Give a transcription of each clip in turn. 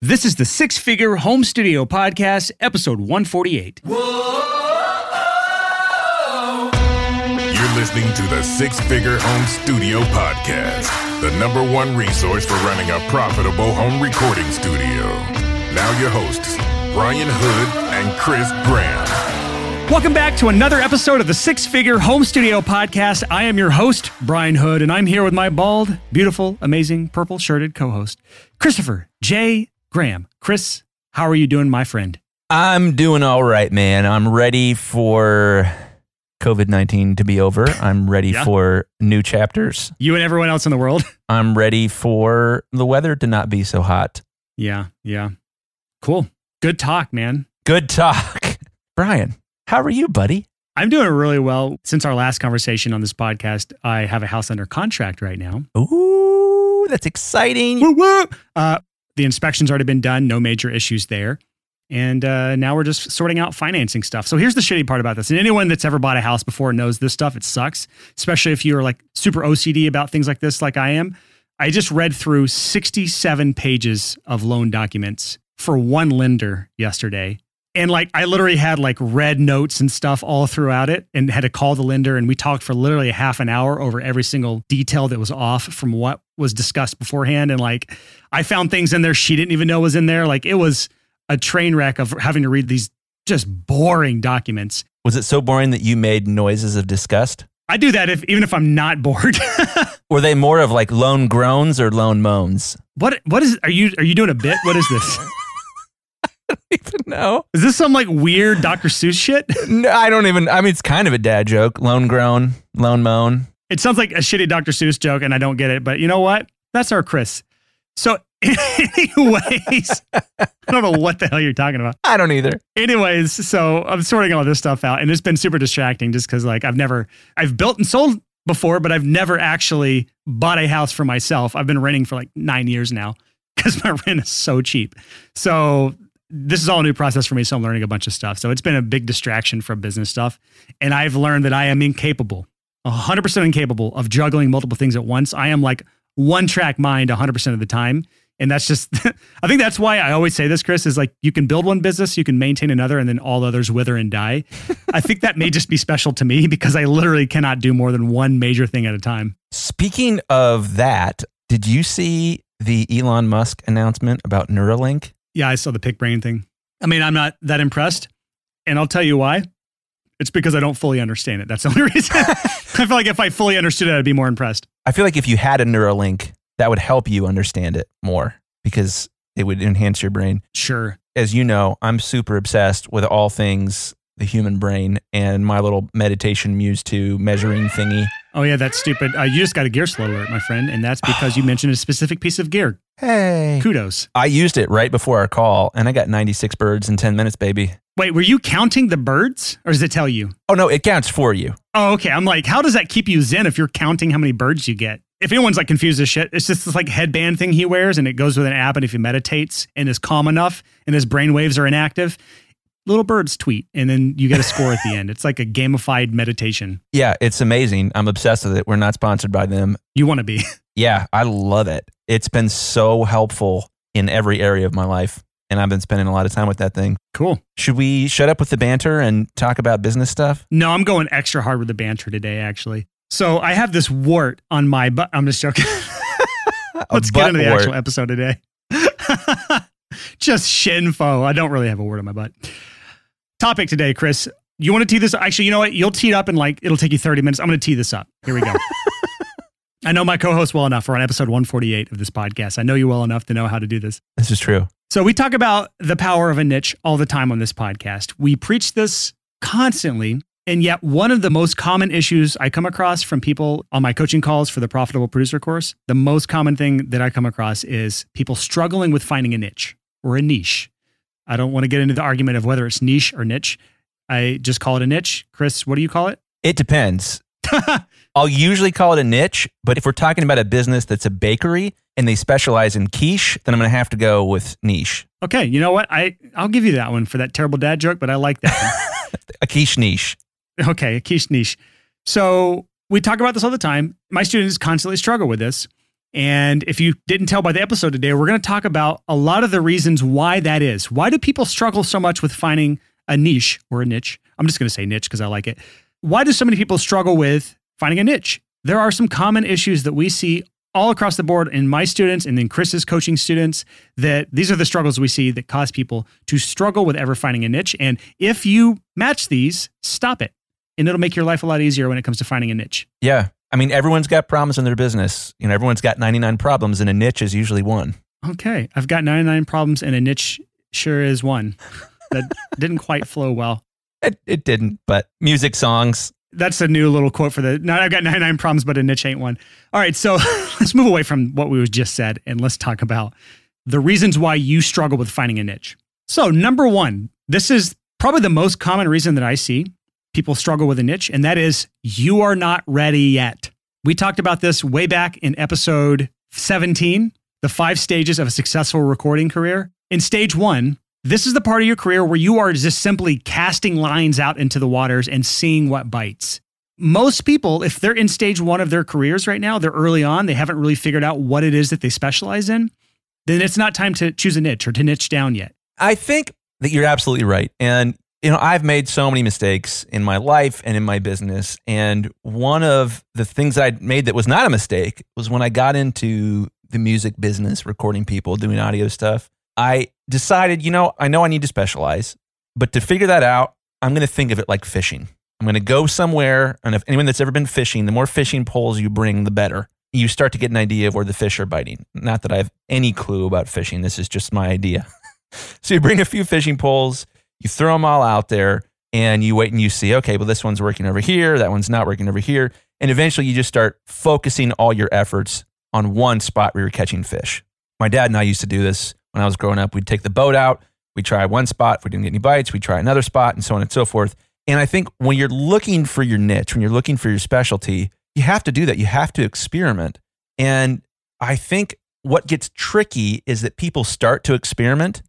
This is the Six Figure Home Studio Podcast, episode 148. You're listening to the Six Figure Home Studio Podcast, the number one resource for running a profitable home recording studio. Now, your hosts, Brian Hood and Chris Graham. Welcome back to another episode of the Six Figure Home Studio Podcast. I am your host, Brian Hood, and I'm here with my bald, beautiful, amazing, purple shirted co host, Christopher J. Graham. Chris, how are you doing, my friend? I'm doing all right, man. I'm ready for COVID 19 to be over. I'm ready Yeah. for new chapters. You and everyone else in the world. I'm ready for the weather to not be so hot. yeah, yeah. Cool. Good talk, man. Good talk. Brian, how are you, buddy? I'm doing really well. Since our last conversation on this podcast, I have a house under contract right now. Ooh, that's exciting. Woo woo. Uh, the inspection's already been done, no major issues there. And uh, now we're just sorting out financing stuff. So here's the shitty part about this. And anyone that's ever bought a house before knows this stuff. It sucks, especially if you're like super OCD about things like this, like I am. I just read through 67 pages of loan documents for one lender yesterday. And like I literally had like red notes and stuff all throughout it and had to call the lender and we talked for literally a half an hour over every single detail that was off from what was discussed beforehand and like I found things in there she didn't even know was in there like it was a train wreck of having to read these just boring documents. Was it so boring that you made noises of disgust? I do that if even if I'm not bored. Were they more of like loan groans or loan moans? what what is are you are you doing a bit? What is this? even know. Is this some like weird Dr. Seuss shit? No, I don't even. I mean, it's kind of a dad joke. Loan groan, loan moan. It sounds like a shitty Dr. Seuss joke, and I don't get it. But you know what? That's our Chris. So, anyways, I don't know what the hell you're talking about. I don't either. Anyways, so I'm sorting all this stuff out, and it's been super distracting just because, like, I've never, I've built and sold before, but I've never actually bought a house for myself. I've been renting for like nine years now because my rent is so cheap. So this is all a new process for me. So I'm learning a bunch of stuff. So it's been a big distraction from business stuff, and I've learned that I am incapable, 100% incapable of juggling multiple things at once. I am like one track mind 100% of the time. And that's just, I think that's why I always say this, Chris, is like you can build one business, you can maintain another, and then all others wither and die. I think that may just be special to me because I literally cannot do more than one major thing at a time. Speaking of that, did you see the Elon Musk announcement about Neuralink? Yeah, I saw the pick brain thing. I mean, I'm not that impressed. And I'll tell you why. It's because I don't fully understand it. That's the only reason. I feel like if I fully understood it, I'd be more impressed. I feel like if you had a Neuralink, that would help you understand it more because it would enhance your brain. Sure. As you know, I'm super obsessed with all things the human brain and my little meditation muse 2 measuring thingy. Oh, yeah, that's stupid. Uh, you just got a gear slow alert, my friend. And that's because you mentioned a specific piece of gear. Hey. Kudos. I used it right before our call and I got 96 birds in 10 minutes, baby. Wait, were you counting the birds or does it tell you? Oh, no, it counts for you. Oh, okay. I'm like, how does that keep you zen if you're counting how many birds you get? If anyone's like confused as shit, it's just this like headband thing he wears and it goes with an app. And if he meditates and is calm enough and his brain waves are inactive, little birds tweet and then you get a score at the end. It's like a gamified meditation. Yeah, it's amazing. I'm obsessed with it. We're not sponsored by them. You want to be. Yeah, I love it. It's been so helpful in every area of my life. And I've been spending a lot of time with that thing. Cool. Should we shut up with the banter and talk about business stuff? No, I'm going extra hard with the banter today, actually. So I have this wart on my butt. I'm just joking. Let's get into the wart. actual episode today. Just shinfo. I don't really have a word on my butt. Topic today, Chris. You want to tee this? Actually, you know what? You'll tee it up in like it'll take you 30 minutes. I'm going to tee this up. Here we go. I know my co-host well enough. We're on episode 148 of this podcast. I know you well enough to know how to do this. This is true. So we talk about the power of a niche all the time on this podcast. We preach this constantly. And yet, one of the most common issues I come across from people on my coaching calls for the Profitable Producer course, the most common thing that I come across is people struggling with finding a niche or a niche. I don't want to get into the argument of whether it's niche or niche. I just call it a niche. Chris, what do you call it? It depends. I'll usually call it a niche, but if we're talking about a business that's a bakery and they specialize in quiche, then I'm going to have to go with niche. okay, you know what? I, I'll give you that one for that terrible dad joke, but I like that. A quiche niche. Okay, a quiche niche. So we talk about this all the time. My students constantly struggle with this. And if you didn't tell by the episode today, we're going to talk about a lot of the reasons why that is. Why do people struggle so much with finding a niche or a niche? I'm just going to say niche because I like it. Why do so many people struggle with finding a niche? There are some common issues that we see all across the board in my students and then Chris's coaching students that these are the struggles we see that cause people to struggle with ever finding a niche. And if you match these, stop it. And it'll make your life a lot easier when it comes to finding a niche. Yeah. I mean, everyone's got problems in their business. You know, everyone's got 99 problems, and a niche is usually one. Okay. I've got 99 problems, and a niche sure is one. That didn't quite flow well. It, it didn't, but music songs. That's a new little quote for the. Now I've got 99 problems, but a niche ain't one. All right. So let's move away from what we just said and let's talk about the reasons why you struggle with finding a niche. So, number one, this is probably the most common reason that I see people struggle with a niche, and that is you are not ready yet. We talked about this way back in episode 17, the five stages of a successful recording career. In stage one, this is the part of your career where you are just simply casting lines out into the waters and seeing what bites. Most people, if they're in stage one of their careers right now, they're early on, they haven't really figured out what it is that they specialize in, then it's not time to choose a niche or to niche down yet. I think that you're absolutely right. And you know, I've made so many mistakes in my life and in my business. And one of the things I made that was not a mistake was when I got into the music business, recording people, doing audio stuff. I decided, you know, I know I need to specialize, but to figure that out, I'm going to think of it like fishing. I'm going to go somewhere. And if anyone that's ever been fishing, the more fishing poles you bring, the better. You start to get an idea of where the fish are biting. Not that I have any clue about fishing. This is just my idea. so you bring a few fishing poles you throw them all out there and you wait and you see, okay, well, this one's working over here, that one's not working over here. And eventually you just start focusing all your efforts on one spot where you're catching fish. My dad and I used to do this when I was growing up. We'd take the boat out, we'd try one spot. If we didn't get any bites, we'd try another spot and so on and so forth. And I think when you're looking for your niche, when you're looking for your specialty, you have to do that. You have to experiment. And I think what gets tricky is that people start to experiment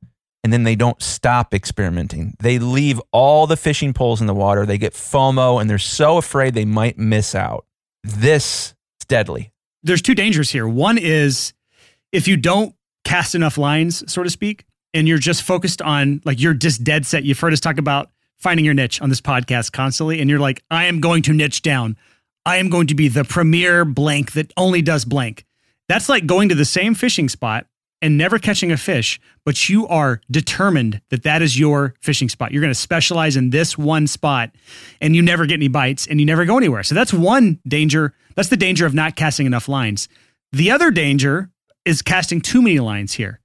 and then they don't stop experimenting. They leave all the fishing poles in the water. They get FOMO and they're so afraid they might miss out. This is deadly. There's two dangers here. One is if you don't cast enough lines, so to speak, and you're just focused on like you're just dead set. You've heard us talk about finding your niche on this podcast constantly, and you're like, I am going to niche down. I am going to be the premier blank that only does blank. That's like going to the same fishing spot and never catching a fish, but you are determined that that is your fishing spot. You're going to specialize in this one spot and you never get any bites and you never go anywhere. So that's one danger. That's the danger of not casting enough lines. The other danger is casting too many lines here.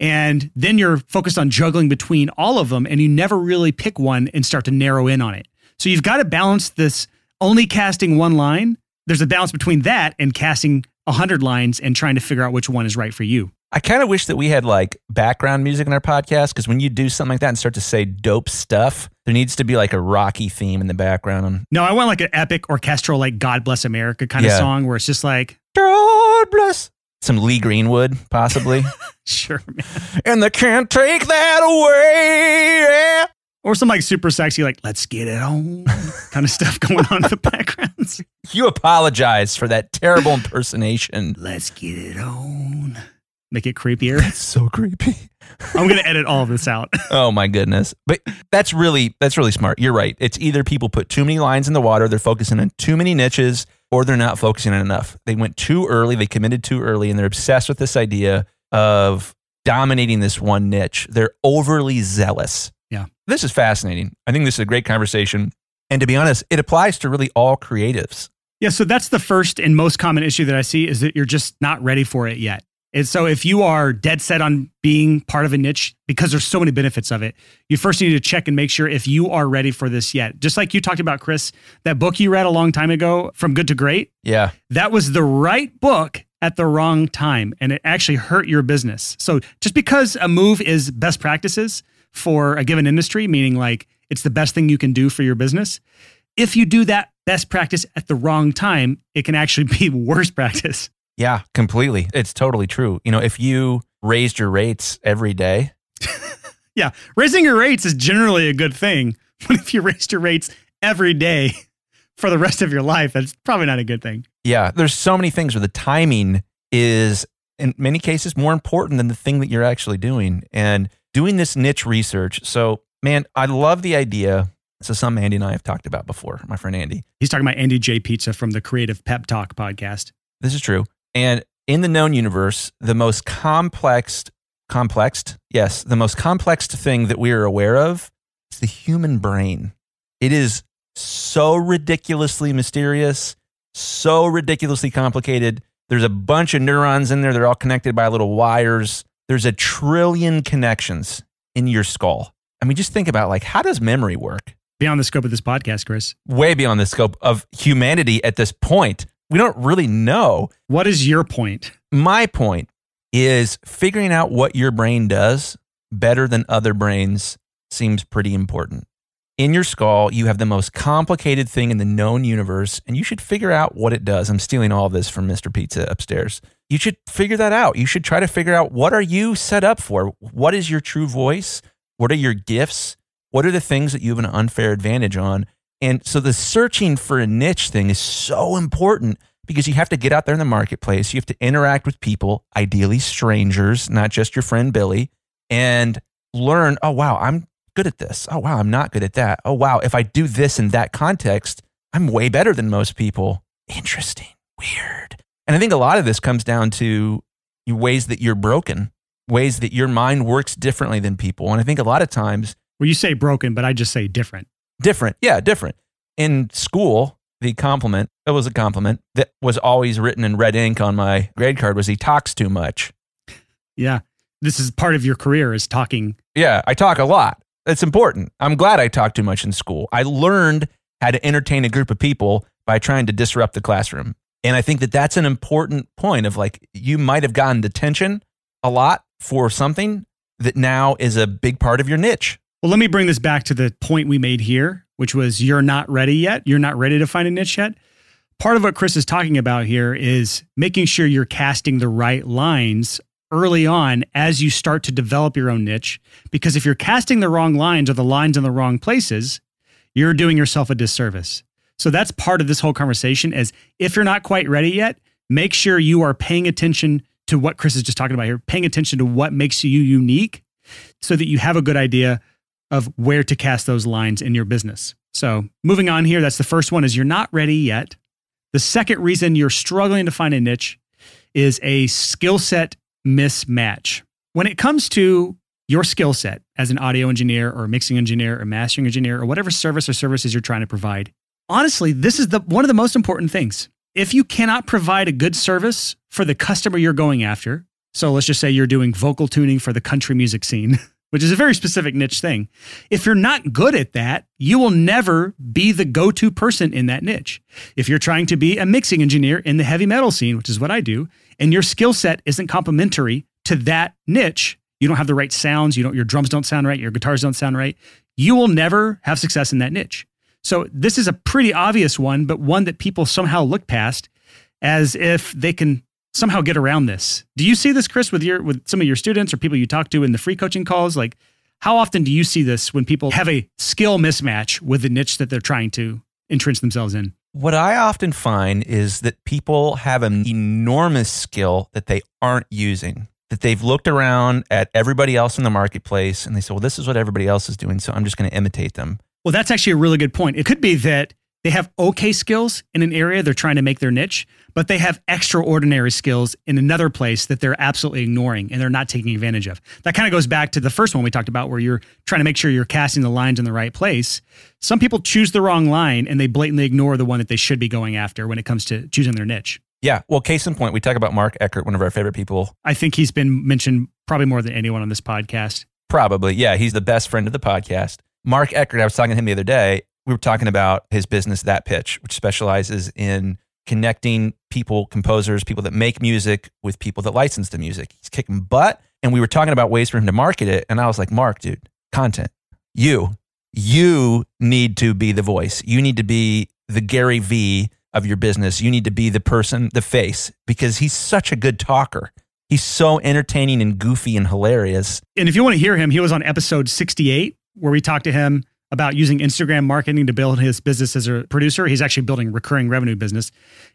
And then you're focused on juggling between all of them and you never really pick one and start to narrow in on it. So you've got to balance this only casting one line. There's a balance between that and casting 100 lines and trying to figure out which one is right for you. I kind of wish that we had like background music in our podcast because when you do something like that and start to say dope stuff, there needs to be like a rocky theme in the background. No, I want like an epic orchestral, like God Bless America kind yeah. of song where it's just like, God bless. Some Lee Greenwood, possibly. sure, man. And they can't take that away. Yeah. Or some like super sexy, like, let's get it on kind of stuff going on in the backgrounds. You apologize for that terrible impersonation. Let's get it on make it creepier. That's so creepy. I'm gonna edit all of this out. oh my goodness! But that's really that's really smart. You're right. It's either people put too many lines in the water, they're focusing on too many niches, or they're not focusing on enough. They went too early, they committed too early, and they're obsessed with this idea of dominating this one niche. They're overly zealous. Yeah. This is fascinating. I think this is a great conversation. And to be honest, it applies to really all creatives. Yeah, so that's the first and most common issue that I see is that you're just not ready for it yet. And so if you are dead set on being part of a niche, because there's so many benefits of it, you first need to check and make sure if you are ready for this yet. Just like you talked about, Chris, that book you read a long time ago, From Good to Great. Yeah. That was the right book at the wrong time and it actually hurt your business. So just because a move is best practices for a given industry, meaning like it's the best thing you can do for your business, if you do that best practice at the wrong time, it can actually be worse practice. Yeah, completely. It's totally true. You know, if you raised your rates every day. yeah, raising your rates is generally a good thing. But if you raised your rates every day for the rest of your life, that's probably not a good thing. Yeah, there's so many things where the timing is in many cases more important than the thing that you're actually doing. And doing this niche research. So, man, I love the idea. So, some Andy and I have talked about before, my friend Andy. He's talking about Andy J. Pizza from the Creative Pep Talk podcast. This is true. And in the known universe, the most complex, complex, yes, the most complex thing that we are aware of is the human brain. It is so ridiculously mysterious, so ridiculously complicated. There's a bunch of neurons in there. They're all connected by little wires. There's a trillion connections in your skull. I mean, just think about like, how does memory work? Beyond the scope of this podcast, Chris. Way beyond the scope of humanity at this point. We don't really know. What is your point? My point is figuring out what your brain does better than other brains seems pretty important. In your skull, you have the most complicated thing in the known universe, and you should figure out what it does. I'm stealing all of this from Mr. Pizza upstairs. You should figure that out. You should try to figure out what are you set up for? What is your true voice? What are your gifts? What are the things that you have an unfair advantage on? And so the searching for a niche thing is so important because you have to get out there in the marketplace. You have to interact with people, ideally strangers, not just your friend Billy, and learn, oh, wow, I'm good at this. Oh, wow, I'm not good at that. Oh, wow, if I do this in that context, I'm way better than most people. Interesting, weird. And I think a lot of this comes down to ways that you're broken, ways that your mind works differently than people. And I think a lot of times, well, you say broken, but I just say different. Different. Yeah, different. In school, the compliment, it was a compliment that was always written in red ink on my grade card was he talks too much. Yeah. This is part of your career is talking. Yeah, I talk a lot. It's important. I'm glad I talked too much in school. I learned how to entertain a group of people by trying to disrupt the classroom. And I think that that's an important point of like, you might have gotten detention a lot for something that now is a big part of your niche. Well, let me bring this back to the point we made here, which was you're not ready yet. You're not ready to find a niche yet. Part of what Chris is talking about here is making sure you're casting the right lines early on as you start to develop your own niche. Because if you're casting the wrong lines or the lines in the wrong places, you're doing yourself a disservice. So that's part of this whole conversation is if you're not quite ready yet, make sure you are paying attention to what Chris is just talking about here, paying attention to what makes you unique so that you have a good idea of where to cast those lines in your business. So, moving on here, that's the first one is you're not ready yet. The second reason you're struggling to find a niche is a skill set mismatch. When it comes to your skill set as an audio engineer or mixing engineer or mastering engineer or whatever service or services you're trying to provide, honestly, this is the one of the most important things. If you cannot provide a good service for the customer you're going after, so let's just say you're doing vocal tuning for the country music scene, which is a very specific niche thing. If you're not good at that, you will never be the go to person in that niche. If you're trying to be a mixing engineer in the heavy metal scene, which is what I do, and your skill set isn't complementary to that niche, you don't have the right sounds, you don't, your drums don't sound right, your guitars don't sound right, you will never have success in that niche. So this is a pretty obvious one, but one that people somehow look past as if they can somehow get around this. Do you see this, Chris, with your with some of your students or people you talk to in the free coaching calls? Like, how often do you see this when people have a skill mismatch with the niche that they're trying to entrench themselves in? What I often find is that people have an enormous skill that they aren't using. That they've looked around at everybody else in the marketplace and they say, well, this is what everybody else is doing. So I'm just going to imitate them. Well, that's actually a really good point. It could be that they have okay skills in an area they're trying to make their niche, but they have extraordinary skills in another place that they're absolutely ignoring and they're not taking advantage of. That kind of goes back to the first one we talked about where you're trying to make sure you're casting the lines in the right place. Some people choose the wrong line and they blatantly ignore the one that they should be going after when it comes to choosing their niche. Yeah. Well, case in point, we talk about Mark Eckert, one of our favorite people. I think he's been mentioned probably more than anyone on this podcast. Probably. Yeah. He's the best friend of the podcast. Mark Eckert, I was talking to him the other day. We were talking about his business, That Pitch, which specializes in connecting people, composers, people that make music with people that license the music. He's kicking butt. And we were talking about ways for him to market it. And I was like, Mark, dude, content. You, you need to be the voice. You need to be the Gary V of your business. You need to be the person, the face, because he's such a good talker. He's so entertaining and goofy and hilarious. And if you want to hear him, he was on episode 68 where we talked to him about using Instagram marketing to build his business as a producer. He's actually building recurring revenue business.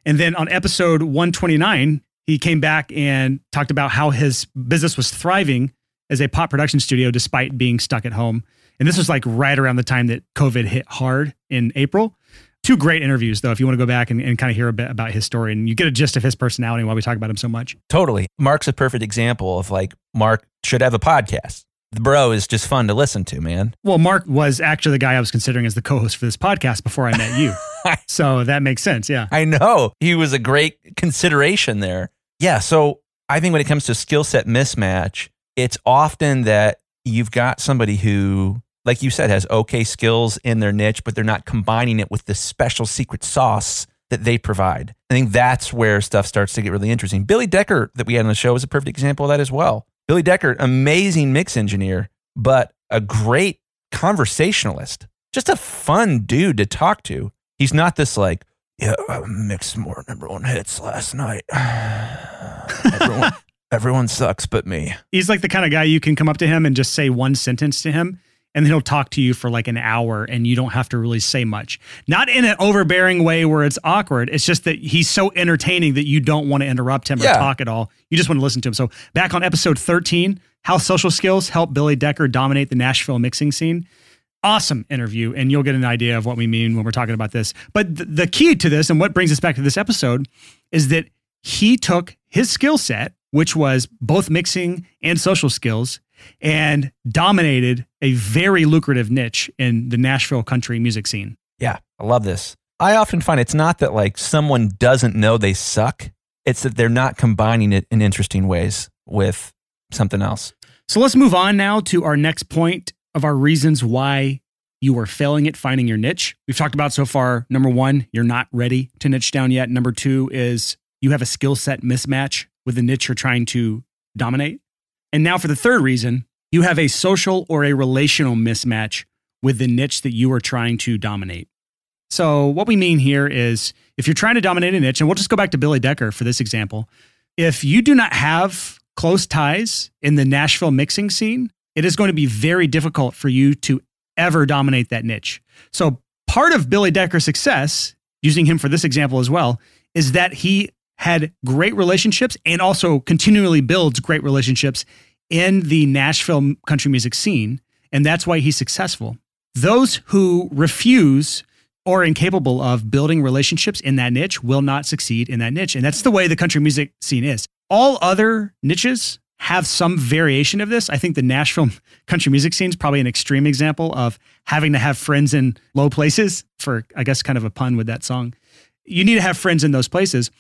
And then on episode 129, he came back and talked about how his business was thriving as a pop production studio despite being stuck at home. And this was like right around the time that COVID hit hard in April. Two great interviews, though, if you want to go back and, and kind of hear a bit about his story and you get a gist of his personality why we talk about him so much. Totally. Mark's a perfect example of like, Mark should have a podcast. The bro is just fun to listen to, man. Well, Mark was actually the guy I was considering as the co host for this podcast before I met you. so that makes sense. Yeah. I know. He was a great consideration there. Yeah. So I think when it comes to skill set mismatch, it's often that you've got somebody who like you said, has okay skills in their niche, but they're not combining it with the special secret sauce that they provide. I think that's where stuff starts to get really interesting. Billy Decker, that we had on the show, is a perfect example of that as well. Billy Decker, amazing mix engineer, but a great conversationalist, just a fun dude to talk to. He's not this like, yeah, I mixed more number one hits last night. everyone, everyone sucks but me. He's like the kind of guy you can come up to him and just say one sentence to him and then he'll talk to you for like an hour and you don't have to really say much. Not in an overbearing way where it's awkward. It's just that he's so entertaining that you don't want to interrupt him Yeah. or talk at all. You just want to listen to him. So, back on episode 13, how social skills help Billy Decker dominate the Nashville mixing scene. Awesome interview, and you'll get an idea of what we mean when we're talking about this. But th- the key to this, and what brings us back to this episode, is that he took his skill set, which was both mixing and social skills, and dominated a very lucrative niche in the Nashville country music scene. Yeah, I love this. I often find it's not that like someone doesn't know they suck, it's that they're not combining it in interesting ways with something else. So let's move on now to our next point of our reasons why you are failing at finding your niche. We've talked about so far number one, you're not ready to niche down yet. Number two is you have a skill set mismatch with the niche you're trying to dominate. And now for the third reason, you have a social or a relational mismatch with the niche that you are trying to dominate. So, what we mean here is if you're trying to dominate a niche, and we'll just go back to Billy Decker for this example, if you do not have close ties in the Nashville mixing scene, it is going to be very difficult for you to ever dominate that niche. So, part of Billy Decker's success, using him for this example as well, is that he had great relationships and also continually builds great relationships in the Nashville country music scene. And that's why he's successful. Those who refuse or incapable of building relationships in that niche will not succeed in that niche. And that's the way the country music scene is. All other niches have some variation of this. I think the Nashville country music scene is probably an extreme example of having to have friends in low places for, I guess, kind of a pun with that song. You need to have friends in those places.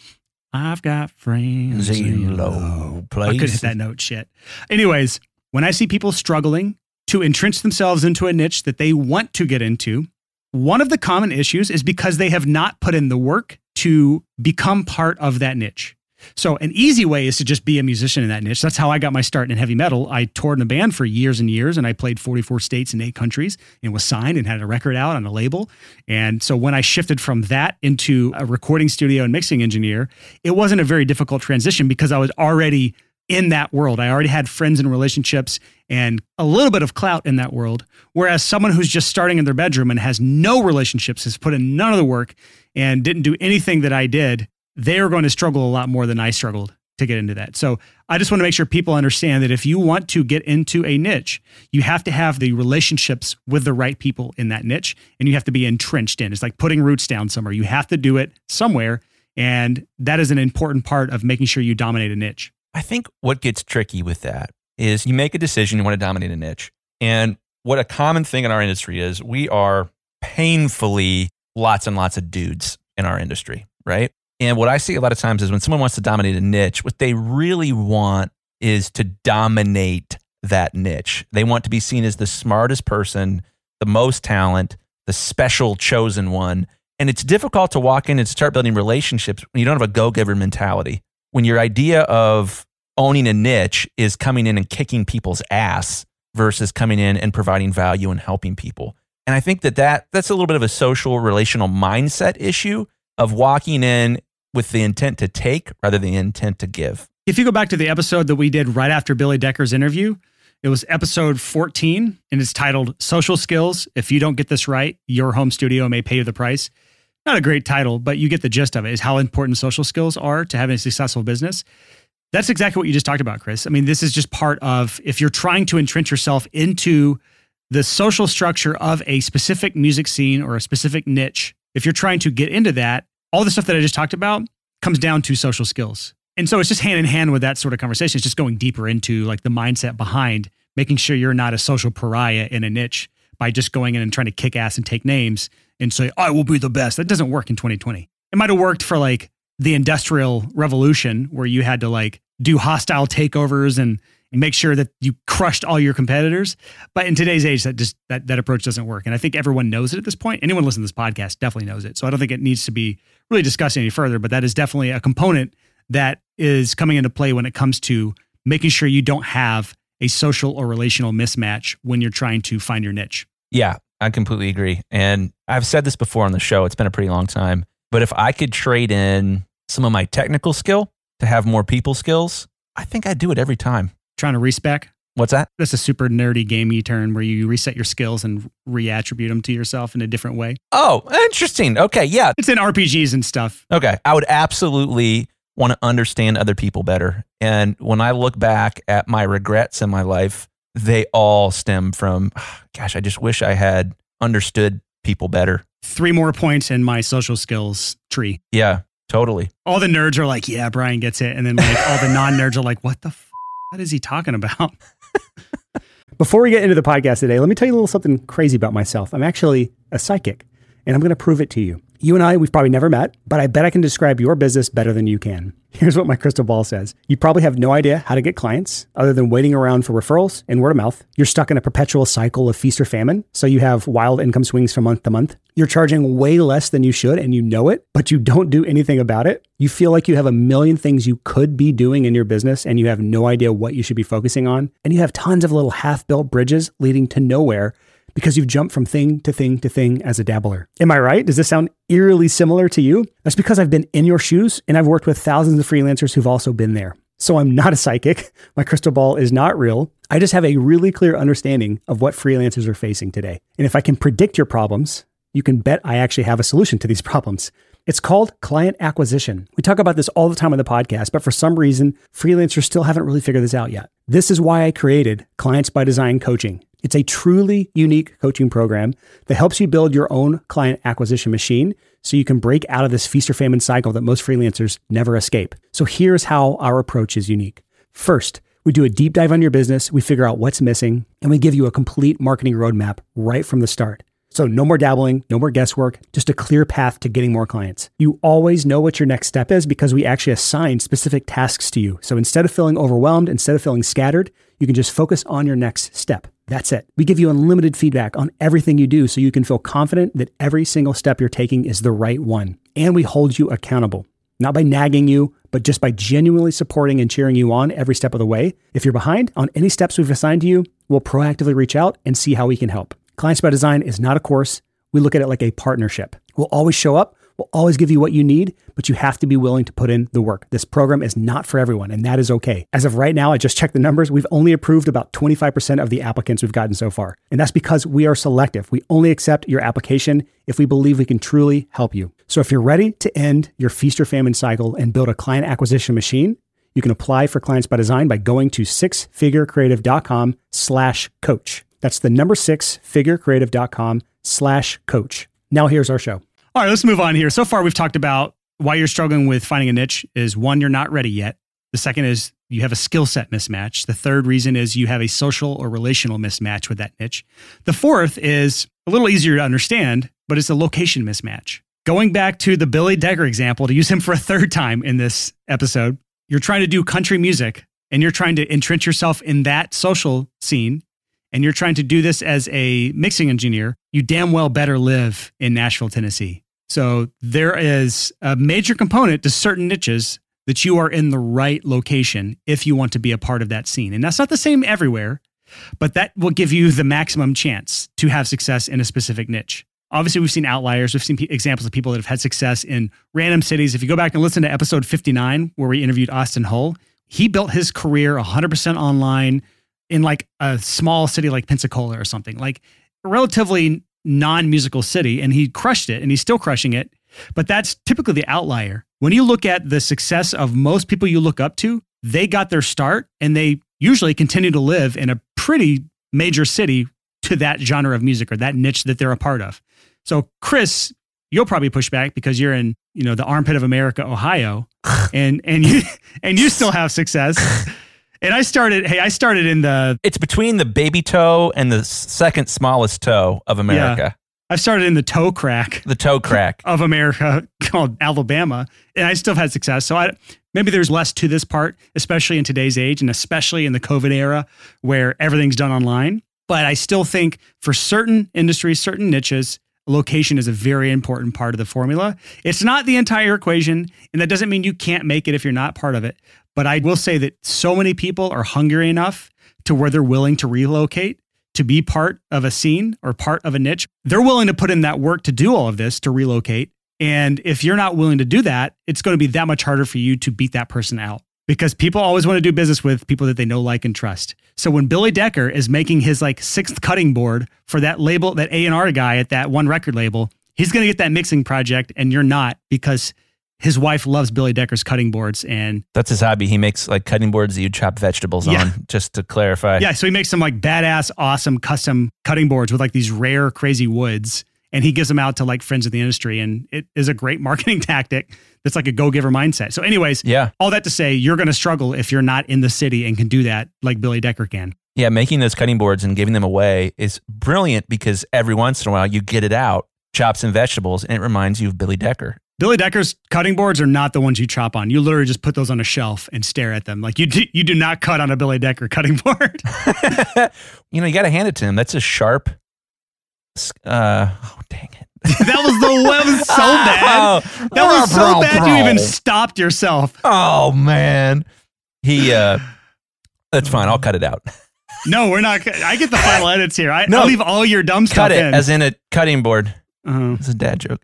I've got friends in low places. I couldn't hit that note. Shit. Anyways, when I see people struggling to entrench themselves into a niche that they want to get into, one of the common issues is because they have not put in the work to become part of that niche. So, an easy way is to just be a musician in that niche. That's how I got my start in heavy metal. I toured in a band for years and years, and I played 44 states and eight countries and was signed and had a record out on a label. And so, when I shifted from that into a recording studio and mixing engineer, it wasn't a very difficult transition because I was already in that world. I already had friends and relationships and a little bit of clout in that world. Whereas someone who's just starting in their bedroom and has no relationships, has put in none of the work and didn't do anything that I did, they are going to struggle a lot more than I struggled to get into that. So I just want to make sure people understand that if you want to get into a niche, you have to have the relationships with the right people in that niche and you have to be entrenched in. It's like putting roots down somewhere. You have to do it somewhere. And that is an important part of making sure you dominate a niche. I think what gets tricky with that is you make a decision, you want to dominate a niche. And what a common thing in our industry is we are painfully lots and lots of dudes in our industry, right? And what I see a lot of times is when someone wants to dominate a niche, what they really want is to dominate that niche. They want to be seen as the smartest person, the most talent, the special chosen one. And it's difficult to walk in and start building relationships when you don't have a go giver mentality. When your idea of owning a niche is coming in and kicking people's ass versus coming in and providing value and helping people. And I think that, that that's a little bit of a social relational mindset issue of walking in with the intent to take rather than the intent to give. If you go back to the episode that we did right after Billy Decker's interview, it was episode 14 and it's titled Social Skills. If you don't get this right, your home studio may pay you the price. not a great title, but you get the gist of it is how important social skills are to having a successful business. That's exactly what you just talked about, Chris. I mean, this is just part of if you're trying to entrench yourself into the social structure of a specific music scene or a specific niche, if you're trying to get into that, all the stuff that I just talked about comes down to social skills. And so it's just hand in hand with that sort of conversation. It's just going deeper into like the mindset behind making sure you're not a social pariah in a niche by just going in and trying to kick ass and take names and say, I will be the best. That doesn't work in 2020. It might have worked for like the industrial revolution where you had to like do hostile takeovers and make sure that you crushed all your competitors. But in today's age, that just that, that approach doesn't work. And I think everyone knows it at this point. Anyone listening to this podcast definitely knows it. So I don't think it needs to be really discussed any further, but that is definitely a component that is coming into play when it comes to making sure you don't have a social or relational mismatch when you're trying to find your niche. Yeah, I completely agree. And I've said this before on the show, it's been a pretty long time. But if I could trade in some of my technical skill to have more people skills, I think I'd do it every time. Trying to respec? What's that? That's a super nerdy gamey turn where you reset your skills and reattribute them to yourself in a different way. Oh, interesting. Okay. Yeah. It's in RPGs and stuff. Okay. I would absolutely want to understand other people better. And when I look back at my regrets in my life, they all stem from, gosh, I just wish I had understood people better. Three more points in my social skills tree. Yeah, totally. All the nerds are like, yeah, Brian gets it. And then like all the non nerds are like, what the f- what is he talking about? Before we get into the podcast today, let me tell you a little something crazy about myself. I'm actually a psychic, and I'm going to prove it to you. You and I, we've probably never met, but I bet I can describe your business better than you can. Here's what my crystal ball says. You probably have no idea how to get clients other than waiting around for referrals and word of mouth. You're stuck in a perpetual cycle of feast or famine, so you have wild income swings from month to month. You're charging way less than you should and you know it, but you don't do anything about it. You feel like you have a million things you could be doing in your business and you have no idea what you should be focusing on. And you have tons of little half built bridges leading to nowhere because you've jumped from thing to thing to thing as a dabbler. Am I right? Does this sound eerily similar to you? That's because I've been in your shoes and I've worked with thousands of freelancers who've also been there. So I'm not a psychic. My crystal ball is not real. I just have a really clear understanding of what freelancers are facing today. And if I can predict your problems, you can bet I actually have a solution to these problems. It's called client acquisition. We talk about this all the time on the podcast, but for some reason, freelancers still haven't really figured this out yet. This is why I created Clients by Design Coaching. It's a truly unique coaching program that helps you build your own client acquisition machine so you can break out of this feast or famine cycle that most freelancers never escape. So here's how our approach is unique. First, we do a deep dive on your business, we figure out what's missing, and we give you a complete marketing roadmap right from the start. So no more dabbling, no more guesswork, just a clear path to getting more clients. You always know what your next step is because we actually assign specific tasks to you. So instead of feeling overwhelmed, instead of feeling scattered, you can just focus on your next step. That's it. We give you unlimited feedback on everything you do so you can feel confident that every single step you're taking is the right one. And we hold you accountable, not by nagging you, but just by genuinely supporting and cheering you on every step of the way. If you're behind on any steps we've assigned to you, we'll proactively reach out and see how we can help. Clients by Design is not a course. We look at it like a partnership. We'll always show up. We'll always give you what you need, but you have to be willing to put in the work. This program is not for everyone, and that is okay. As of right now, I just checked the numbers. We've only approved about 25% of the applicants we've gotten so far. And that's because we are selective. We only accept your application if we believe we can truly help you. So if you're ready to end your feast or famine cycle and build a client acquisition machine, you can apply for Clients by Design by going to sixfigurecreative.com slash coach. That's the number six figurecreative.com slash coach. Now here's our show. All right, let's move on here. So far, we've talked about why you're struggling with finding a niche is one, you're not ready yet. The second is you have a skill set mismatch. The third reason is you have a social or relational mismatch with that niche. The fourth is a little easier to understand, but it's a location mismatch. Going back to the Billy Decker example, to use him for a third time in this episode, you're trying to do country music and you're trying to entrench yourself in that social scene and you're trying to do this as a mixing engineer, you damn well better live in Nashville, Tennessee. So there is a major component to certain niches that you are in the right location if you want to be a part of that scene. And that's not the same everywhere, but that will give you the maximum chance to have success in a specific niche. Obviously, we've seen outliers. We've seen p- examples of people that have had success in random cities. If you go back and listen to episode 59, where we interviewed Austin Hull, he built his career 100% online in like a small city like Pensacola or something, like relatively non musical city. And he crushed it and he's still crushing it. But that's typically the outlier. When you look at the success of most people you look up to, they got their start and they usually continue to live in a pretty major city to that genre of music or that niche that they're a part of. So, Chris, you'll probably push back because you're in, you know, the armpit of America, Ohio, and and you and you still have success. And I started, hey, I started in the It's between the baby toe and the second smallest toe of America, Yeah. I started in the toe crack the toe crack. of America called Alabama, and I still had success. So I maybe there's less to this part, especially in today's age, and especially in the COVID era where everything's done online. But I still think for certain industries, certain niches, location is a very important part of the formula. It's not the entire equation, and that doesn't mean you can't make it if you're not part of it. But I will say that so many people are hungry enough to where they're willing to relocate to be part of a scene or part of a niche. They're willing to put in that work to do all of this to relocate. And if you're not willing to do that, it's going to be that much harder for you to beat that person out because people always want to do business with people that they know, like, and trust. So when Billy Decker is making his like sixth cutting board for that label, that A&R guy at that one record label, he's going to get that mixing project and you're not because his wife loves Billy Decker's cutting boards and That's his hobby. He makes like cutting boards that you chop vegetables Yeah. on, just to clarify. Yeah, so he makes some like badass, awesome custom cutting boards with like these rare, crazy woods, and he gives them out to like friends of the industry, and it is a great marketing tactic. That's like a go giver mindset. So, anyways, Yeah. all that to say, you're going to struggle if you're not in the city and can do that like Billy Decker can. Yeah, making those cutting boards and giving them away is brilliant because every once in a while you get it out, chops and vegetables, and it reminds you of Billy Decker. Billy Decker's cutting boards are not the ones you chop on. You literally just put those on a shelf and stare at them. Like you do, you do not cut on a Billy Decker cutting board. you know, you got to hand it to him. That's a sharp. Uh, oh, dang it. that was the that was so bad. That was so bad you even stopped yourself. Oh man, he. uh That's fine. I'll cut it out. No, we're not. I get the final edits here. I, No. I'll leave all your dumb stuff Cut it in. as in a cutting board. Uh-huh. It's a dad joke.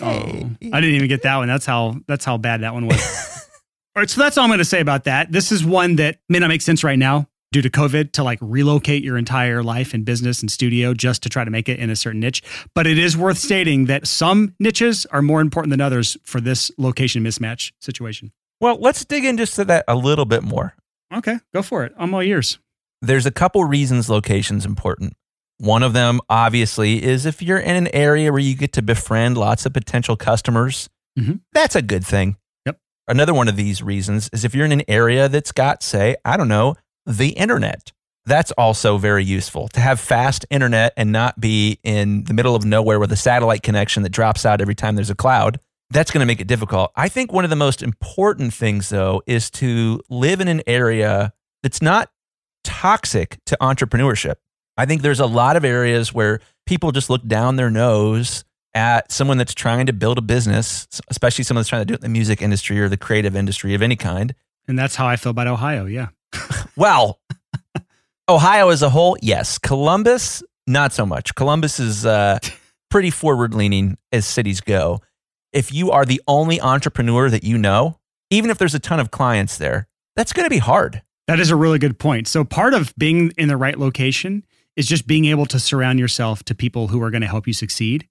Oh, I didn't even get that one. That's how that's how bad that one was. all right, so that's all I'm going to say about that. This is one that may not make sense right now due to COVID to like relocate your entire life and business and studio just to try to make it in a certain niche. But it is worth stating that some niches are more important than others for this location mismatch situation. Well, let's dig in just to that a little bit more. Okay, go for it. I'm all ears. There's a couple reasons location's important. One of them, obviously, is if you're in an area where you get to befriend lots of potential customers, Mhm. that's a good thing. Yep. Another one of these reasons is if you're in an area that's got, say, I don't know, the internet. That's also very useful to have fast internet and not be in the middle of nowhere with a satellite connection that drops out every time there's a cloud. That's going to make it difficult. I think one of the most important things, though, is to live in an area that's not toxic to entrepreneurship. I think there's a lot of areas where people just look down their nose at someone that's trying to build a business, especially someone that's trying to do it in the music industry or the creative industry of any kind. And that's how I feel about Ohio. Yeah. Well, Ohio as a whole, yes. Columbus, not so much. Columbus is uh, pretty forward leaning as cities go. If you are the only entrepreneur that you know, even if there's a ton of clients there, that's going to be hard. That is a really good point. So part of being in the right location is just being able to surround yourself to people who are going to help you succeed.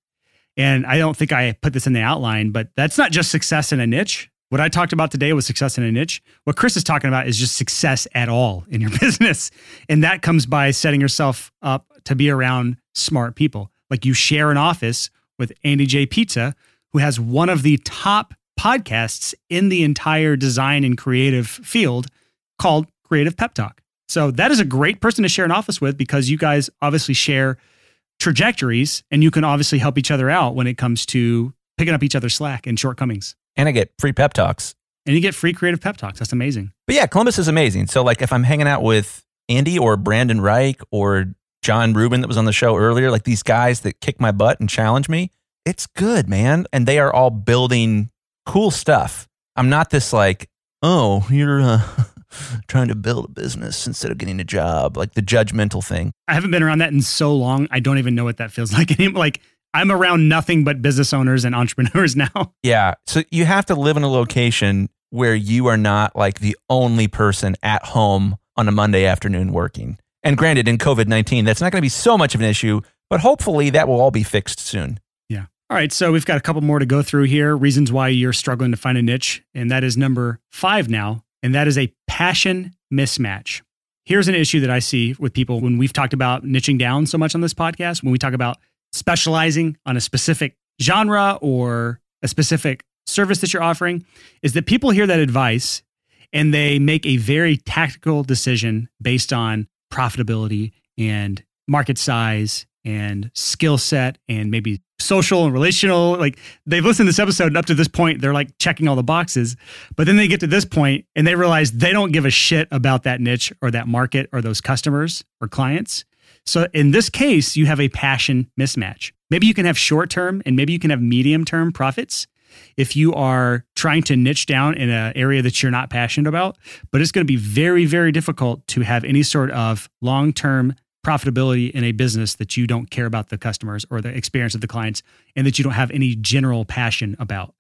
And I don't think I put this in the outline, but that's not just success in a niche. What I talked about today was success in a niche. What Chris is talking about is just success at all in your business. And that comes by setting yourself up to be around smart people. Like you share an office with Andy J. Pizza, who has one of the top podcasts in the entire design and creative field called Creative Pep Talk. So that is a great person to share an office with because you guys obviously share trajectories and you can obviously help each other out when it comes to picking up each other's slack and shortcomings. And I get free pep talks. And you get free creative pep talks. That's amazing. But yeah, Columbus is amazing. So like if I'm hanging out with Andy or Brandon Reich or John Rubin that was on the show earlier, like these guys that kick my butt and challenge me, it's good, man. And they are all building cool stuff. I'm not this like, oh, you're uh, trying to build a business instead of getting a job, like the judgmental thing. I haven't been around that in so long. I don't even know what that feels like anymore. Like I'm around nothing but business owners and entrepreneurs now. Yeah. So you have to live in a location where you are not like the only person at home on a Monday afternoon working. And granted, in COVID 19, that's not going to be so much of an issue, but hopefully that will all be fixed soon. Yeah. All right, so we've got a couple more to go through here. Reasons why you're struggling to find a niche. And that is number five now. And that is a passion mismatch. Here's an issue that I see with people when we've talked about niching down so much on this podcast, when we talk about specializing on a specific genre or a specific service that you're offering, is that people hear that advice and they make a very tactical decision based on profitability and market size and skill set and maybe social and relational. Like they've listened to this episode and up to this point, they're like checking all the boxes. But then they get to this point and they realize they don't give a shit about that niche or that market or those customers or clients. So in this case, you have a passion mismatch. Maybe you can have short term and maybe you can have medium term profits if you are trying to niche down in an area that you're not passionate about. But it's going to be very, very difficult to have any sort of long term profitability in a business that you don't care about the customers or the experience of the clients and that you don't have any general passion about.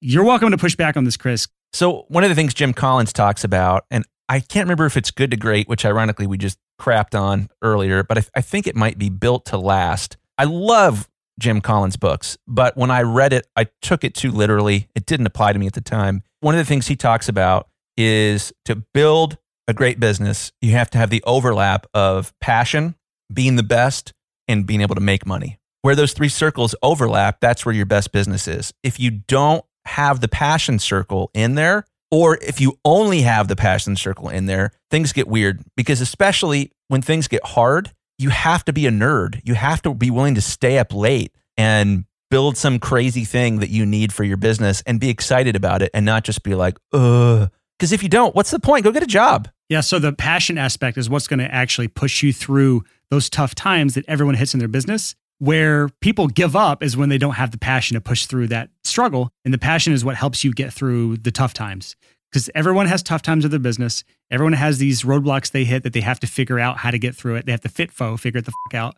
You're welcome to push back on this, Chris. So, one of the things Jim Collins talks about, and I can't remember if it's good to great, which ironically we just crapped on earlier, but I, I think it might be built to last. I love Jim Collins books, but when I read it, I took it too literally. It didn't apply to me at the time. One of the things he talks about is to build a great business, you have to have the overlap of passion, being the best, and being able to make money. Where those three circles overlap, that's where your best business is. If you don't have the passion circle in there, or if you only have the passion circle in there, things get weird because, especially when things get hard, you have to be a nerd. You have to be willing to stay up late and build some crazy thing that you need for your business and be excited about it and not just be like, ugh, because if you don't, what's the point? Go get a job. Yeah. So the passion aspect is what's going to actually push you through those tough times that everyone hits in their business. Where people give up is when they don't have the passion to push through that struggle. And the passion is what helps you get through the tough times. Because everyone has tough times with their business. Everyone has these roadblocks they hit that they have to figure out how to get through it. They have to fit fo, figure it the fuck out.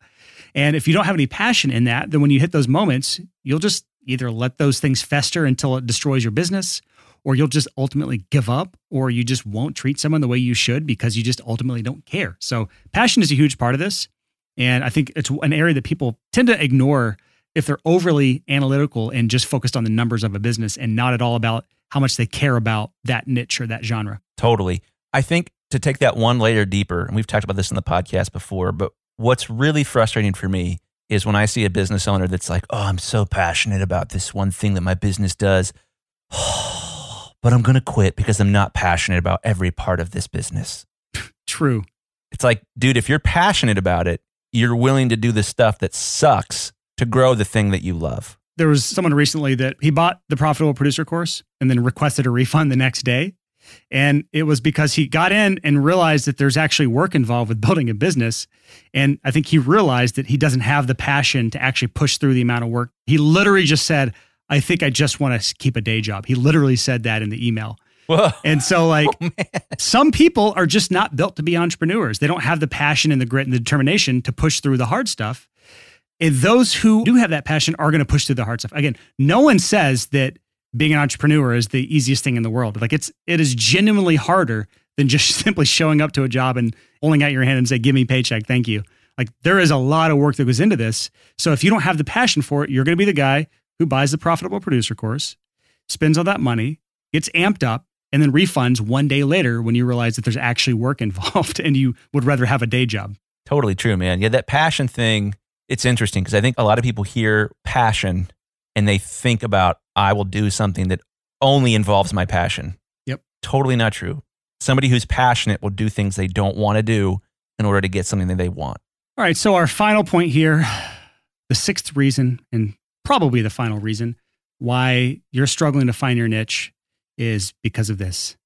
And if you don't have any passion in that, then when you hit those moments, you'll just either let those things fester until it destroys your business or you'll just ultimately give up, or you just won't treat someone the way you should because you just ultimately don't care. So, passion is a huge part of this. And I think it's an area that people tend to ignore if they're overly analytical and just focused on the numbers of a business and not at all about how much they care about that niche or that genre. Totally. I think to take that one layer deeper, and we've talked about this in the podcast before, but what's really frustrating for me is when I see a business owner that's like, oh, I'm so passionate about this one thing that my business does. Oh, but I'm going to quit because I'm not passionate about every part of this business. True. It's like, dude, if you're passionate about it, you're willing to do the stuff that sucks to grow the thing that you love. There was someone recently that he bought the profitable producer course and then requested a refund the next day. And it was because he got in and realized that there's actually work involved with building a business. And I think he realized that he doesn't have the passion to actually push through the amount of work. He literally just said, I think I just want to keep a day job. He literally said that in the email. Whoa. And so, like, oh, some people are just not built to be entrepreneurs. They don't have the passion and the grit and the determination to push through the hard stuff. And those who do have that passion are going to push through the hard stuff. Again, no one says that being an entrepreneur is the easiest thing in the world. Like, it's it is genuinely harder than just simply showing up to a job and holding out your hand and say, "Give me paycheck, thank you." Like, there is a lot of work that goes into this. So, if you don't have the passion for it, you're going to be the guy who buys the profitable producer course, spends all that money, gets amped up, and then refunds one day later when you realize that there's actually work involved and you would rather have a day job. Totally true, man. Yeah, that passion thing, it's interesting because I think a lot of people hear passion and they think about, I will do something that only involves my passion. Yep. Totally not true. Somebody who's passionate will do things they don't want to do in order to get something that they want. All right. So, our final point here the sixth reason, and probably the final reason why you're struggling to find your niche is because of this.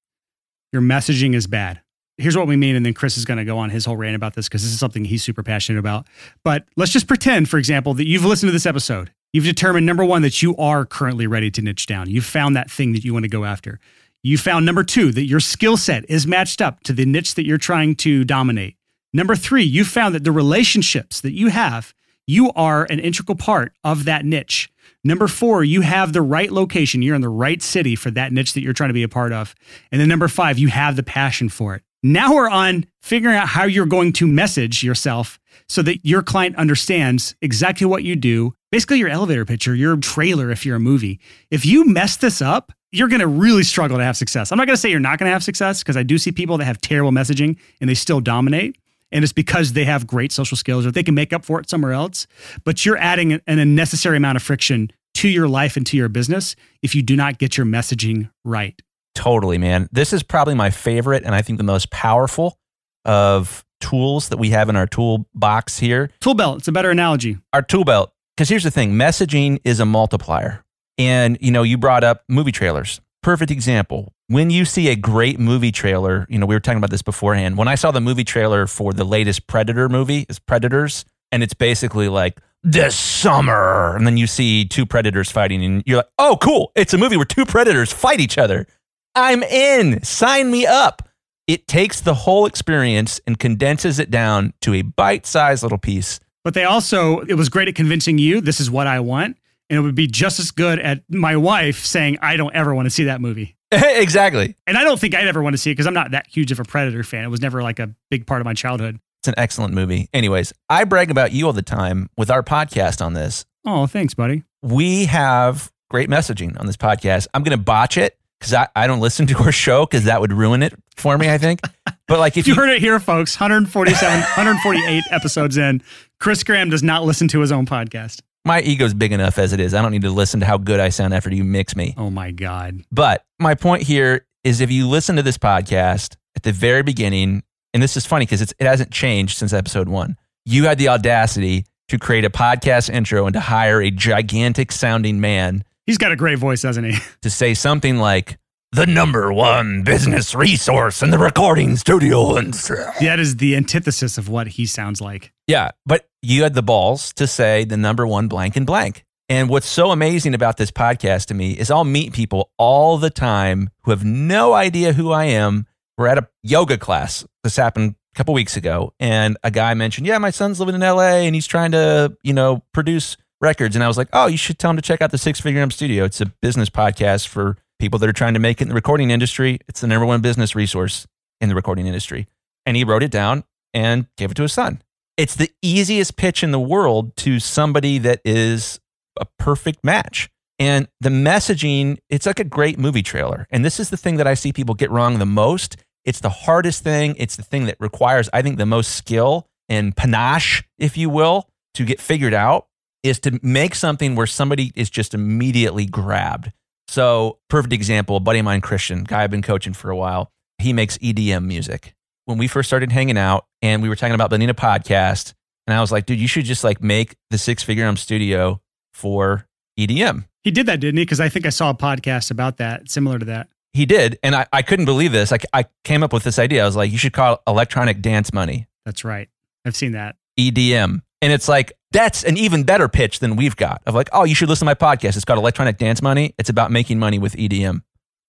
Your messaging is bad. Here's what we mean. And then Chris is going to go on his whole rant about this because this is something he's super passionate about. But let's just pretend, for example, that you've listened to this episode. You've determined number one, that you are currently ready to niche down. You've found that thing that you want to go after. You found number two, that your skill set is matched up to the niche that you're trying to dominate. Number three, you found that the relationships that you have you are an integral part of that niche. Number four, you have the right location. You're in the right city for that niche that you're trying to be a part of. And then number five, you have the passion for it. Now we're on figuring out how you're going to message yourself so that your client understands exactly what you do. Basically, your elevator or your trailer if you're a movie. If you mess this up, you're going to really struggle to have success. I'm not going to say you're not going to have success because I do see people that have terrible messaging and they still dominate. And it's because they have great social skills or they can make up for it somewhere else. But you're adding an unnecessary amount of friction to your life and to your business if you do not get your messaging right. Totally, man. This is probably my favorite and I think the most powerful of tools that we have in our toolbox here. Tool belt, it's a better analogy. Our tool belt. Because here's the thing messaging is a multiplier. And, you know, you brought up movie trailers. Perfect example. When you see a great movie trailer, you know, we were talking about this beforehand. When I saw the movie trailer for the latest Predator movie, is Predators, and it's basically like this summer, and then you see two predators fighting, and you're like, oh, cool. It's a movie where two predators fight each other. I'm in. Sign me up. It takes the whole experience and condenses it down to a bite sized little piece. But they also, it was great at convincing you this is what I want. And it would be just as good at my wife saying, I don't ever want to see that movie. exactly. And I don't think I'd ever want to see it because I'm not that huge of a Predator fan. It was never like a big part of my childhood. It's an excellent movie. Anyways, I brag about you all the time with our podcast on this. Oh, thanks, buddy. We have great messaging on this podcast. I'm going to botch it because I, I don't listen to our show because that would ruin it for me, I think. But like if You you, heard it here, folks. 147, 148 episodes in. Chris Graham does not listen to his own podcast. My ego's big enough as it is. I don't need to listen to how good I sound after you mix me. Oh my God. But my point here is if you listen to this podcast at the very beginning, and this is funny because it hasn't changed since episode one, you had the audacity to create a podcast intro and to hire a gigantic sounding man He's got a great voice, doesn't he? to say something like, the number one business resource in the recording studio. And That is the antithesis of what he sounds like. yeah, but you had the balls to say the number one blank and blank. And what's so amazing about this podcast to me is I'll meet people all the time who have no idea who I am. We're at a yoga class. This happened a couple weeks ago, and a guy mentioned, "Yeah, my son's living in LA and he's trying to, you know, produce records." And I was like, "Oh, you should tell him to check out the Six Figure Home Studio. It's a business podcast for people that are trying to make it in the recording industry. It's the number one business resource in the recording industry." And he wrote it down and gave it to his son. It's the easiest pitch in the world to somebody that is a perfect match. And the messaging, it's like a great movie trailer. And this is the thing that I see people get wrong the most. It's the hardest thing. It's the thing that requires, I think, the most skill and panache, if you will, to get figured out is to make something where somebody is just immediately grabbed. So, perfect example, a buddy of mine, Christian, guy I've been coaching for a while, he makes EDM music. When we first started hanging out and we were talking about building a podcast, and I was like, dude, you should just like make the six figure Home studio for EDM. He did that, didn't he? Because I think I saw a podcast about that, similar to that. He did. And I, I couldn't believe this. I, I came up with this idea. I was like, you should call it electronic dance money, That's right. I've seen that. EDM. And it's like, that's an even better pitch than we've got of like, oh, you should listen to my podcast. It's called Electronic Dance Money. It's about making money with EDM.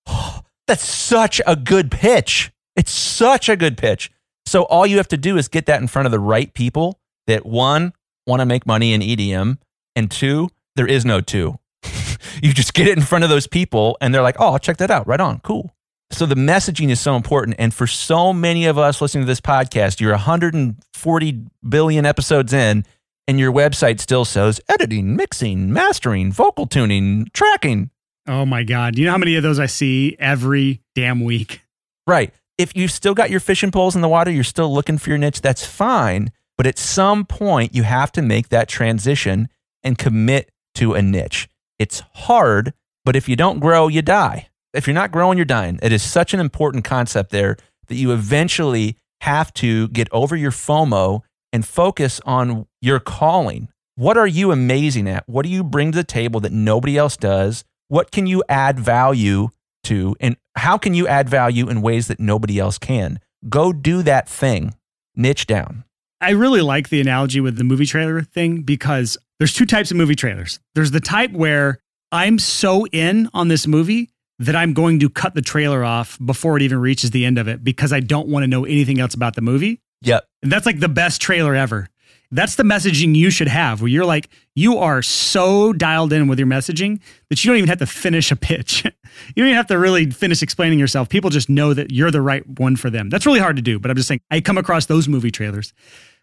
that's such a good pitch. It's such a good pitch. So all you have to do is get that in front of the right people that one, want to make money in EDM, and two, there is no two. you just get it in front of those people and they're like, oh, I'll check that out. Right on. Cool. So the messaging is so important. And for so many of us listening to this podcast, you're 140 billion episodes in, and your website still says editing, mixing, mastering, vocal tuning, tracking. Oh my God. You know how many of those I see every damn week? Right. If you've still got your fishing poles in the water, you're still looking for your niche, that's fine. But at some point, you have to make that transition and commit to a niche. It's hard, but if you don't grow, you die. If you're not growing, you're dying. It is such an important concept there that you eventually have to get over your FOMO and focus on your calling. What are you amazing at? What do you bring to the table that nobody else does? What can you add value to? And how can you add value in ways that nobody else can? Go do that thing. Niche down. I really like the analogy with the movie trailer thing because there's two types of movie trailers. There's the type where I'm so in on this movie that I'm going to cut the trailer off before it even reaches the end of it because I don't want to know anything else about the movie. Yep. And that's like the best trailer ever. That's the messaging you should have, where you're like, you are so dialed in with your messaging that you don't even have to finish a pitch. you don't even have to really finish explaining yourself. People just know that you're the right one for them. That's really hard to do, but I'm just saying, I come across those movie trailers.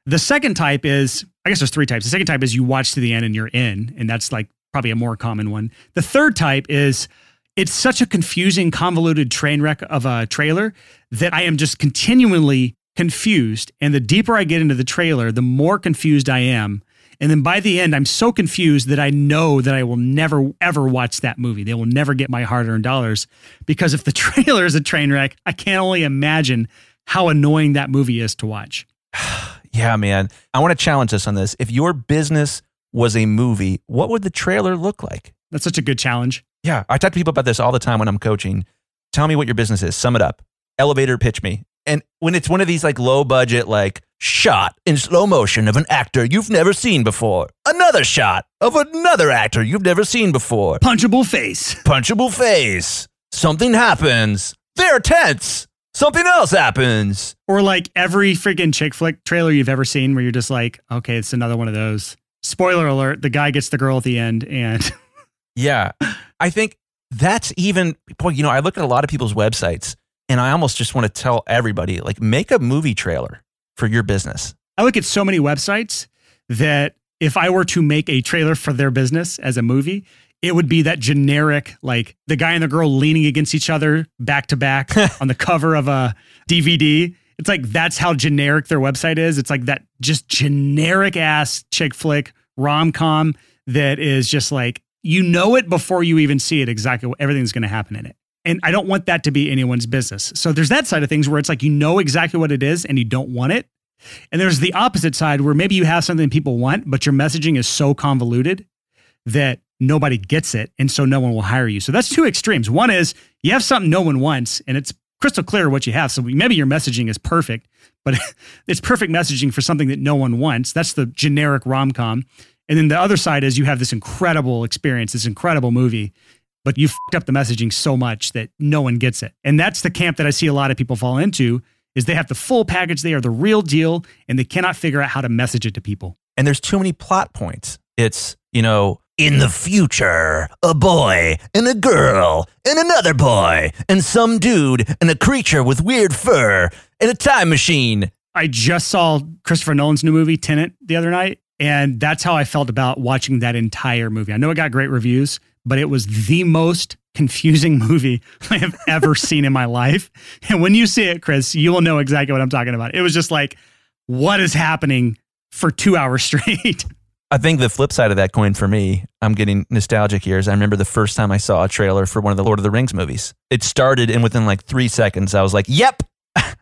The second type is, I guess there's three types. The second type is you watch to the end and you're in, and that's like probably a more common one. The third type is, it's such a confusing, convoluted train wreck of a trailer that I am just continually confused. And the deeper I get into the trailer, the more confused I am. And then by the end, I'm so confused that I know that I will never, ever watch that movie. They will never get my hard earned dollars because if the trailer is a train wreck, I can't only imagine how annoying that movie is to watch. yeah, man. I want to challenge us on this. If your business was a movie, what would the trailer look like? That's such a good challenge. Yeah. I talk to people about this all the time when I'm coaching. Tell me what your business is. Sum it up. Elevator pitch me. And when it's one of these like low budget, like shot in slow motion of an actor you've never seen before, another shot of another actor you've never seen before, Punchable face. punchable face, something happens, they're tense, something else happens. Or like every freaking chick flick trailer you've ever seen where you're just like, okay, it's another one of those. Spoiler alert, the guy gets the girl at the end and Yeah. I think that's even, boy, you know, I look at a lot of people's websites and I almost just want to tell everybody like, make a movie trailer for your business. I look at so many websites that if I were to make a trailer for their business as a movie, it would be that generic, like the guy and the girl leaning against each other back to back on the cover of a DVD. It's like that's how generic their website is. It's like that just generic ass chick flick rom com that is just like you know it before you even see it exactly what everything's going to happen in it. And I don't want that to be anyone's business. So there's that side of things where it's like you know exactly what it is and you don't want it. And there's the opposite side where maybe you have something people want, but your messaging is so convoluted that nobody gets it. And so no one will hire you. So that's two extremes. One is you have something no one wants and it's crystal clear what you have. So maybe your messaging is perfect, but it's perfect messaging for something that no one wants. That's the generic rom com. And then the other side is you have this incredible experience, this incredible movie, but you fucked up the messaging so much that no one gets it. And that's the camp that I see a lot of people fall into is they have the full package, they are the real deal, and they cannot figure out how to message it to people. And there's too many plot points. It's, you know, in the future, a boy and a girl and another boy and some dude and a creature with weird fur and a time machine. I just saw Christopher Nolan's new movie, Tenet, the other night. And that's how I felt about watching that entire movie. I know it got great reviews, but it was the most confusing movie I have ever seen in my life. And when you see it, Chris, you will know exactly what I'm talking about. It was just like, what is happening for two hours straight? I think the flip side of that coin for me, I'm getting nostalgic here, is I remember the first time I saw a trailer for one of the Lord of the Rings movies. It started, and within like three seconds, I was like, yep, like,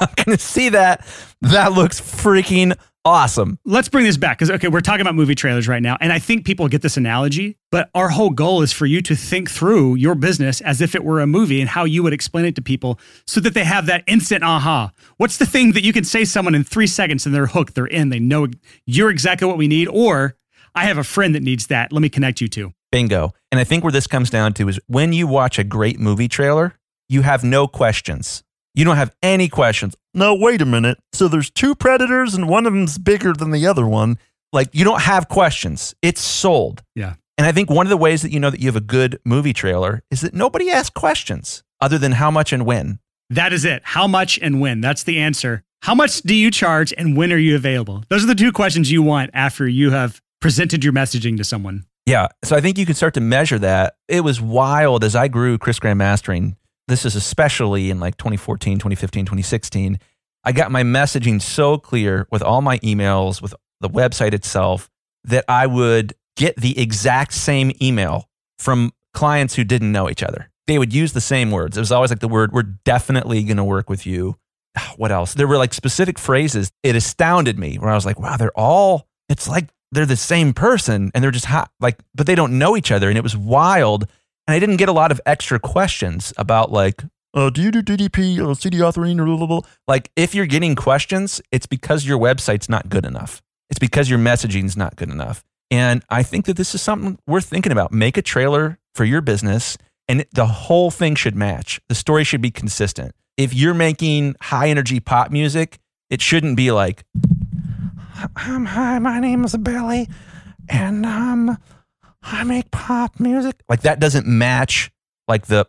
I'm going to see that. That looks freaking awesome. Let's bring this back because, okay, we're talking about movie trailers right now. And I think people get this analogy, but our whole goal is for you to think through your business as if it were a movie and how you would explain it to people so that they have that instant aha. What's the thing that you can say someone in three seconds and they're hooked, they're in, they know you're exactly what we need, or I have a friend that needs that. Let me connect you to. Bingo. And I think where this comes down to is when you watch a great movie trailer, you have no questions. You don't have any questions. No, wait a minute. So there's two predators and one of them's bigger than the other one. Like you don't have questions. It's sold. Yeah. And I think one of the ways that you know that you have a good movie trailer is that nobody asks questions other than how much and when. That is it. How much and when? That's the answer. How much do you charge and when are you available? Those are the two questions you want after you have presented your messaging to someone. Yeah. So I think you can start to measure that. It was wild as I grew Chris Graham Mastering. This is especially in like 2014, 2015, 2016. I got my messaging so clear with all my emails, with the website itself, that I would get the exact same email from clients who didn't know each other. They would use the same words. It was always like the word, we're definitely going to work with you. Ah, what else? There were like specific phrases. It astounded me where I was like, wow, they're all, it's like they're the same person and they're just hot, like, but they don't know each other. And it was wild. And I didn't get a lot of extra questions about like, uh, do you do DDP or CD authoring or blah, blah, blah? Like, if you're getting questions, it's because your website's not good enough. It's because your messaging's not good enough. And I think that this is something worth thinking about. Make a trailer for your business, and the whole thing should match. The story should be consistent. If you're making high energy pop music, it shouldn't be like, um, hi, my name is Billy, and um, I make pop music. Like that doesn't match like the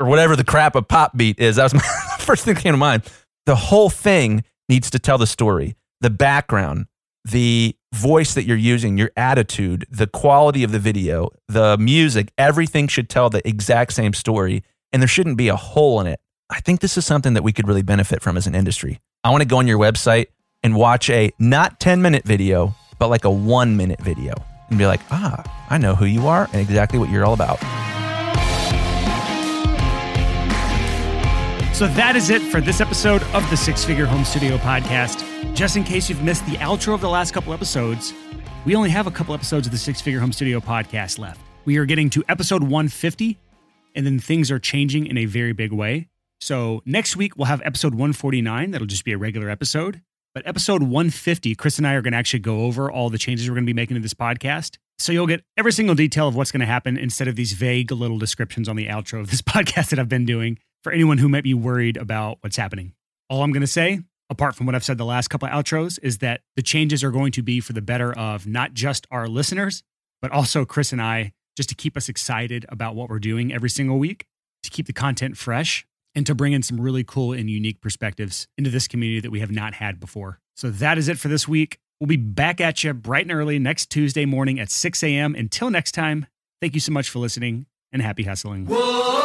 or whatever the crap a pop beat is. That was my first thing that came to mind. The whole thing needs to tell the story, the background, the voice that you're using, your attitude, the quality of the video, the music, everything should tell the exact same story, and there shouldn't be a hole in it. I think this is something that we could really benefit from as an industry. I want to go on your website and watch a not 10 minute video, but like a one minute video and be like, ah, I know who you are and exactly what you're all about. So that is it for this episode of the Six Figure Home Studio podcast. Just in case you've missed the outro of the last couple episodes, we only have a couple episodes of the Six Figure Home Studio podcast left. We are getting to episode 150, and then things are changing in a very big way. So next week, we'll have episode 149. That'll just be a regular episode. But episode 150, Chris and I are going to actually go over all the changes we're going to be making to this podcast. So you'll get every single detail of what's going to happen instead of these vague little descriptions on the outro of this podcast that I've been doing for anyone who might be worried about what's happening. All I'm going to say, apart from what I've said the last couple of outros, is that the changes are going to be for the better of not just our listeners, but also Chris and I, just to keep us excited about what we're doing every single week, to keep the content fresh, and to bring in some really cool and unique perspectives into this community that we have not had before. So that is it for this week. We'll be back at you bright and early next Tuesday morning at 6 a.m. Until next time, thank you so much for listening and happy hustling. Whoa!